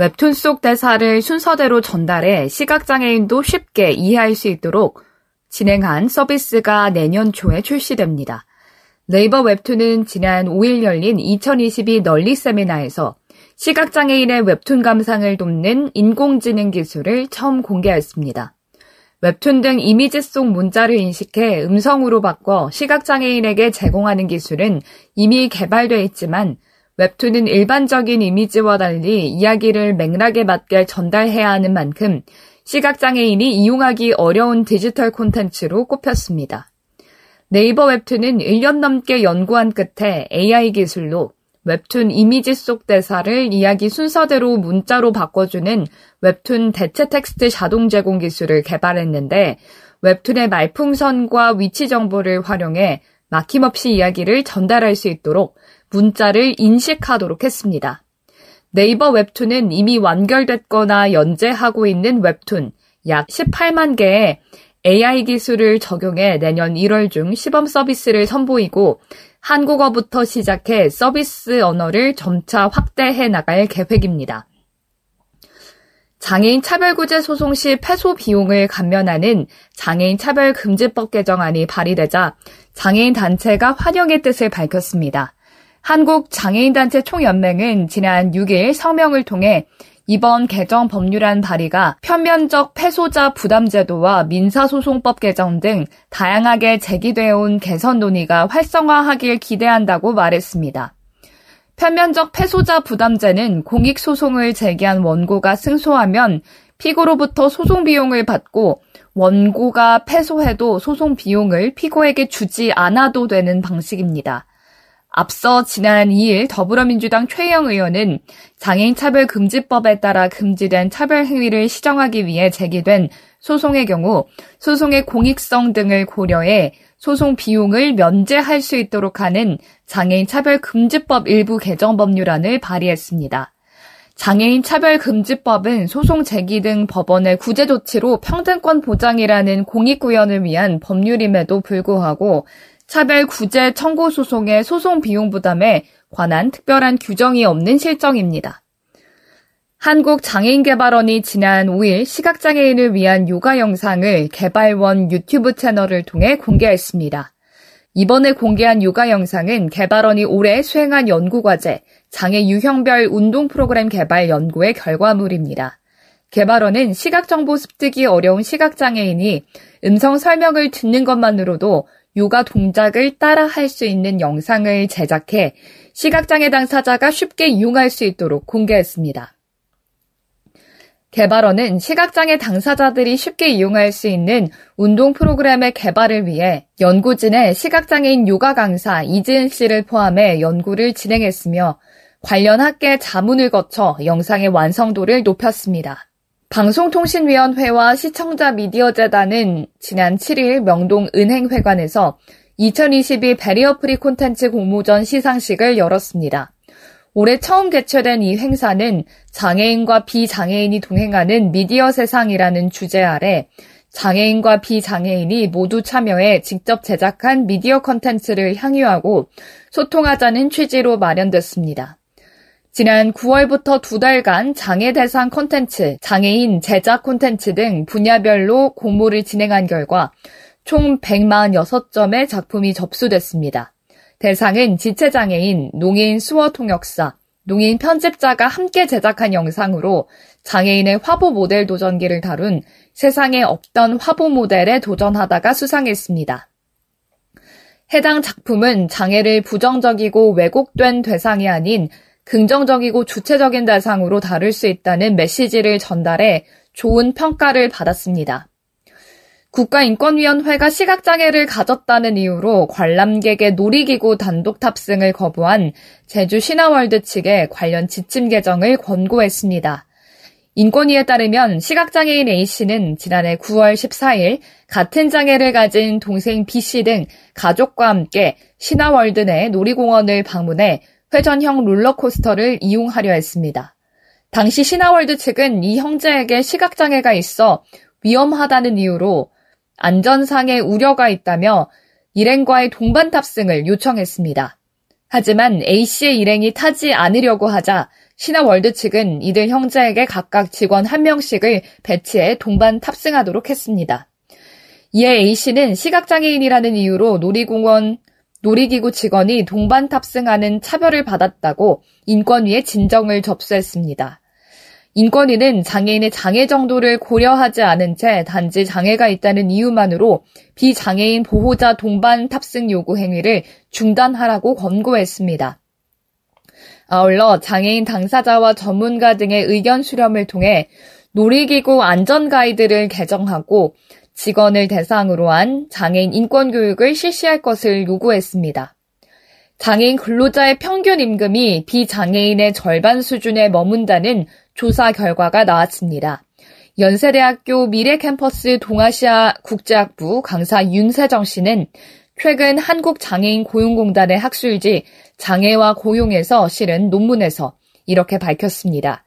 웹툰 속 대사를 순서대로 전달해 시각장애인도 쉽게 이해할 수 있도록 진행한 서비스가 내년 초에 출시됩니다. 네이버 웹툰은 지난 5일 열린 2022 널리 세미나에서 시각장애인의 웹툰 감상을 돕는 인공지능 기술을 처음 공개했습니다. 웹툰 등 이미지 속 문자를 인식해 음성으로 바꿔 시각장애인에게 제공하는 기술은 이미 개발돼 있지만 웹툰은 일반적인 이미지와 달리 이야기를 맥락에 맞게 전달해야 하는 만큼 시각장애인이 이용하기 어려운 디지털 콘텐츠로 꼽혔습니다. 네이버 웹툰은 1년 넘게 연구한 끝에 AI 기술로 웹툰 이미지 속 대사를 이야기 순서대로 문자로 바꿔주는 웹툰 대체 텍스트 자동 제공 기술을 개발했는데 웹툰의 말풍선과 위치 정보를 활용해 막힘없이 이야기를 전달할 수 있도록 문자를 인식하도록 했습니다. 네이버 웹툰은 이미 완결됐거나 연재하고 있는 웹툰 약 18만 개의 AI 기술을 적용해 내년 1월 중 시범 서비스를 선보이고 한국어부터 시작해 서비스 언어를 점차 확대해 나갈 계획입니다. 장애인 차별구제 소송 시 패소 비용을 감면하는 장애인 차별금지법 개정안이 발의되자 장애인 단체가 환영의 뜻을 밝혔습니다. 한국장애인단체 총연맹은 지난 6일 성명을 통해 이번 개정 법률안 발의가 편면적 패소자 부담제도와 민사소송법 개정 등 다양하게 제기되어 온 개선 논의가 활성화하길 기대한다고 말했습니다. 편면적 패소자 부담제는 공익소송을 제기한 원고가 승소하면 피고로부터 소송 비용을 받고 원고가 패소해도 소송 비용을 피고에게 주지 않아도 되는 방식입니다. 앞서 지난 2일 더불어민주당 최영 의원은 장애인 차별 금지법에 따라 금지된 차별 행위를 시정하기 위해 제기된 소송의 경우 소송의 공익성 등을 고려해 소송 비용을 면제할 수 있도록 하는 장애인 차별 금지법 일부 개정 법률안을 발의했습니다. 장애인 차별 금지법은 소송 제기 등 법원의 구제 조치로 평등권 보장이라는 공익 구현을 위한 법률임에도 불구하고 차별 구제 청구 소송의 소송 비용 부담에 관한 특별한 규정이 없는 실정입니다. 한국장애인개발원이 지난 5일 시각장애인을 위한 요가 영상을 개발원 유튜브 채널을 통해 공개했습니다. 이번에 공개한 요가 영상은 개발원이 올해 수행한 연구과제, 장애 유형별 운동 프로그램 개발 연구의 결과물입니다. 개발원은 시각정보 습득이 어려운 시각장애인이 음성 설명을 듣는 것만으로도 요가 동작을 따라 할 수 있는 영상을 제작해 시각장애 당사자가 쉽게 이용할 수 있도록 공개했습니다. 개발원은 시각장애 당사자들이 쉽게 이용할 수 있는 운동 프로그램의 개발을 위해 연구진의 시각장애인 요가 강사 이지은 씨를 포함해 연구를 진행했으며 관련 학계 자문을 거쳐 영상의 완성도를 높였습니다. 방송통신위원회와 시청자 미디어재단은 지난 7일 명동 은행회관에서 2022 barrier free 콘텐츠 공모전 시상식을 열었습니다. 올해 처음 개최된 이 행사는 장애인과 비장애인이 동행하는 미디어 세상이라는 주제 아래 장애인과 비장애인이 모두 참여해 직접 제작한 미디어 콘텐츠를 향유하고 소통하자는 취지로 마련됐습니다. 지난 9월부터 두 달간 장애 대상 콘텐츠, 장애인 제작 콘텐츠 등 분야별로 공모를 진행한 결과 총 146점의 작품이 접수됐습니다. 대상은 지체장애인, 농인 수어 통역사, 농인 편집자가 함께 제작한 영상으로 장애인의 화보 모델 도전기를 다룬 세상에 없던 화보 모델에 도전하다가 수상했습니다. 해당 작품은 장애를 부정적이고 왜곡된 대상이 아닌 긍정적이고 주체적인 대상으로 다룰 수 있다는 메시지를 전달해 좋은 평가를 받았습니다. 국가인권위원회가 시각장애를 가졌다는 이유로 관람객의 놀이기구 단독 탑승을 거부한 제주 신화월드 측에 관련 지침 개정을 권고했습니다. 인권위에 따르면 시각장애인 A씨는 지난해 9월 14일 같은 장애를 가진 동생 B씨 등 가족과 함께 신화월드 내 놀이공원을 방문해 회전형 롤러코스터를 이용하려 했습니다. 당시 신화월드 측은 이 형제에게 시각장애가 있어 위험하다는 이유로 안전상의 우려가 있다며 일행과의 동반 탑승을 요청했습니다. 하지만 A씨의 일행이 타지 않으려고 하자 신화월드 측은 이들 형제에게 각각 직원 한 명씩을 배치해 동반 탑승하도록 했습니다. 이에 A씨는 시각장애인이라는 이유로 놀이공원 놀이기구 직원이 동반 탑승하는 차별을 받았다고 인권위에 진정을 접수했습니다. 인권위는 장애인의 장애 정도를 고려하지 않은 채 단지 장애가 있다는 이유만으로 비장애인 보호자 동반 탑승 요구 행위를 중단하라고 권고했습니다. 아울러 장애인 당사자와 전문가 등의 의견 수렴을 통해 놀이기구 안전 가이드를 개정하고 직원을 대상으로 한 장애인 인권 교육을 실시할 것을 요구했습니다. 장애인 근로자의 평균 임금이 비장애인의 절반 수준에 머문다는 조사 결과가 나왔습니다. 연세대학교 미래캠퍼스 동아시아 국제학부 강사 윤세정 씨는 최근 한국장애인 고용공단의 학술지 장애와 고용에서 실은 논문에서 이렇게 밝혔습니다.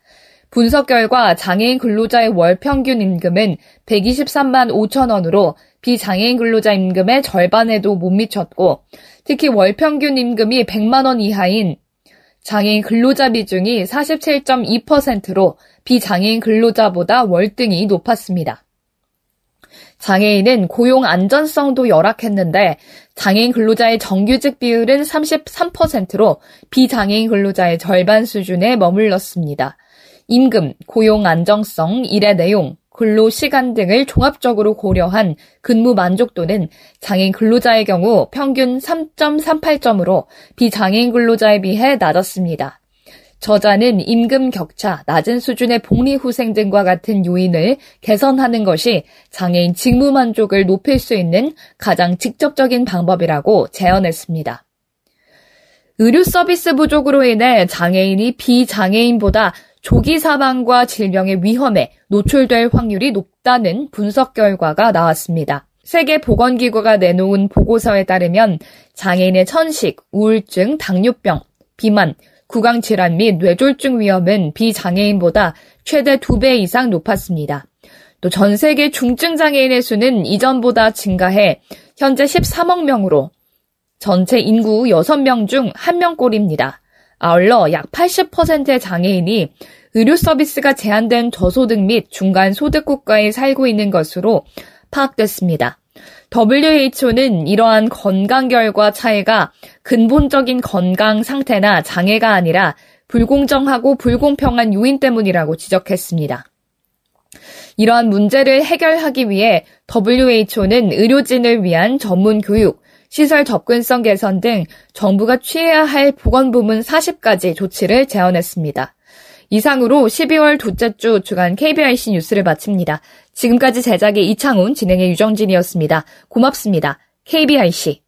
분석 결과 장애인 근로자의 월 평균 임금은 123만 5천 원으로 비장애인 근로자 임금의 절반에도 못 미쳤고 특히 월 평균 임금이 100만 원 이하인 장애인 근로자 비중이 47.2%로 비장애인 근로자보다 월등히 높았습니다. 장애인은 고용 안전성도 열악했는데 장애인 근로자의 정규직 비율은 33%로 비장애인 근로자의 절반 수준에 머물렀습니다. 임금, 고용 안정성, 일의 내용, 근로 시간 등을 종합적으로 고려한 근무 만족도는 장애인 근로자의 경우 평균 3.38점으로 비장애인 근로자에 비해 낮았습니다. 저자는 임금 격차, 낮은 수준의 복리 후생 등과 같은 요인을 개선하는 것이 장애인 직무 만족을 높일 수 있는 가장 직접적인 방법이라고 제언했습니다. 의료 서비스 부족으로 인해 장애인이 비장애인보다 조기 사망과 질병의 위험에 노출될 확률이 높다는 분석 결과가 나왔습니다. 세계보건기구가 내놓은 보고서에 따르면 장애인의 천식, 우울증, 당뇨병, 비만, 구강질환 및 뇌졸중 위험은 비장애인보다 최대 2배 이상 높았습니다. 또 전 세계 중증 장애인의 수는 이전보다 증가해 현재 13억 명으로 전체 인구 6명 중 1명꼴입니다. 아울러 약 80%의 장애인이 의료 서비스가 제한된 저소득 및 중간 소득 국가에 살고 있는 것으로 파악됐습니다. WHO는 이러한 건강 결과 차이가 근본적인 건강 상태나 장애가 아니라 불공정하고 불공평한 요인 때문이라고 지적했습니다. 이러한 문제를 해결하기 위해 WHO는 의료진을 위한 전문 교육, 시설 접근성 개선 등 정부가 취해야 할 보건 부문 40가지 조치를 제언했습니다. 이상으로 12월 둘째 주 주간 KBRC 뉴스를 마칩니다. 지금까지 제작의 이창훈, 진행의 유정진이었습니다. 고맙습니다. KBRC.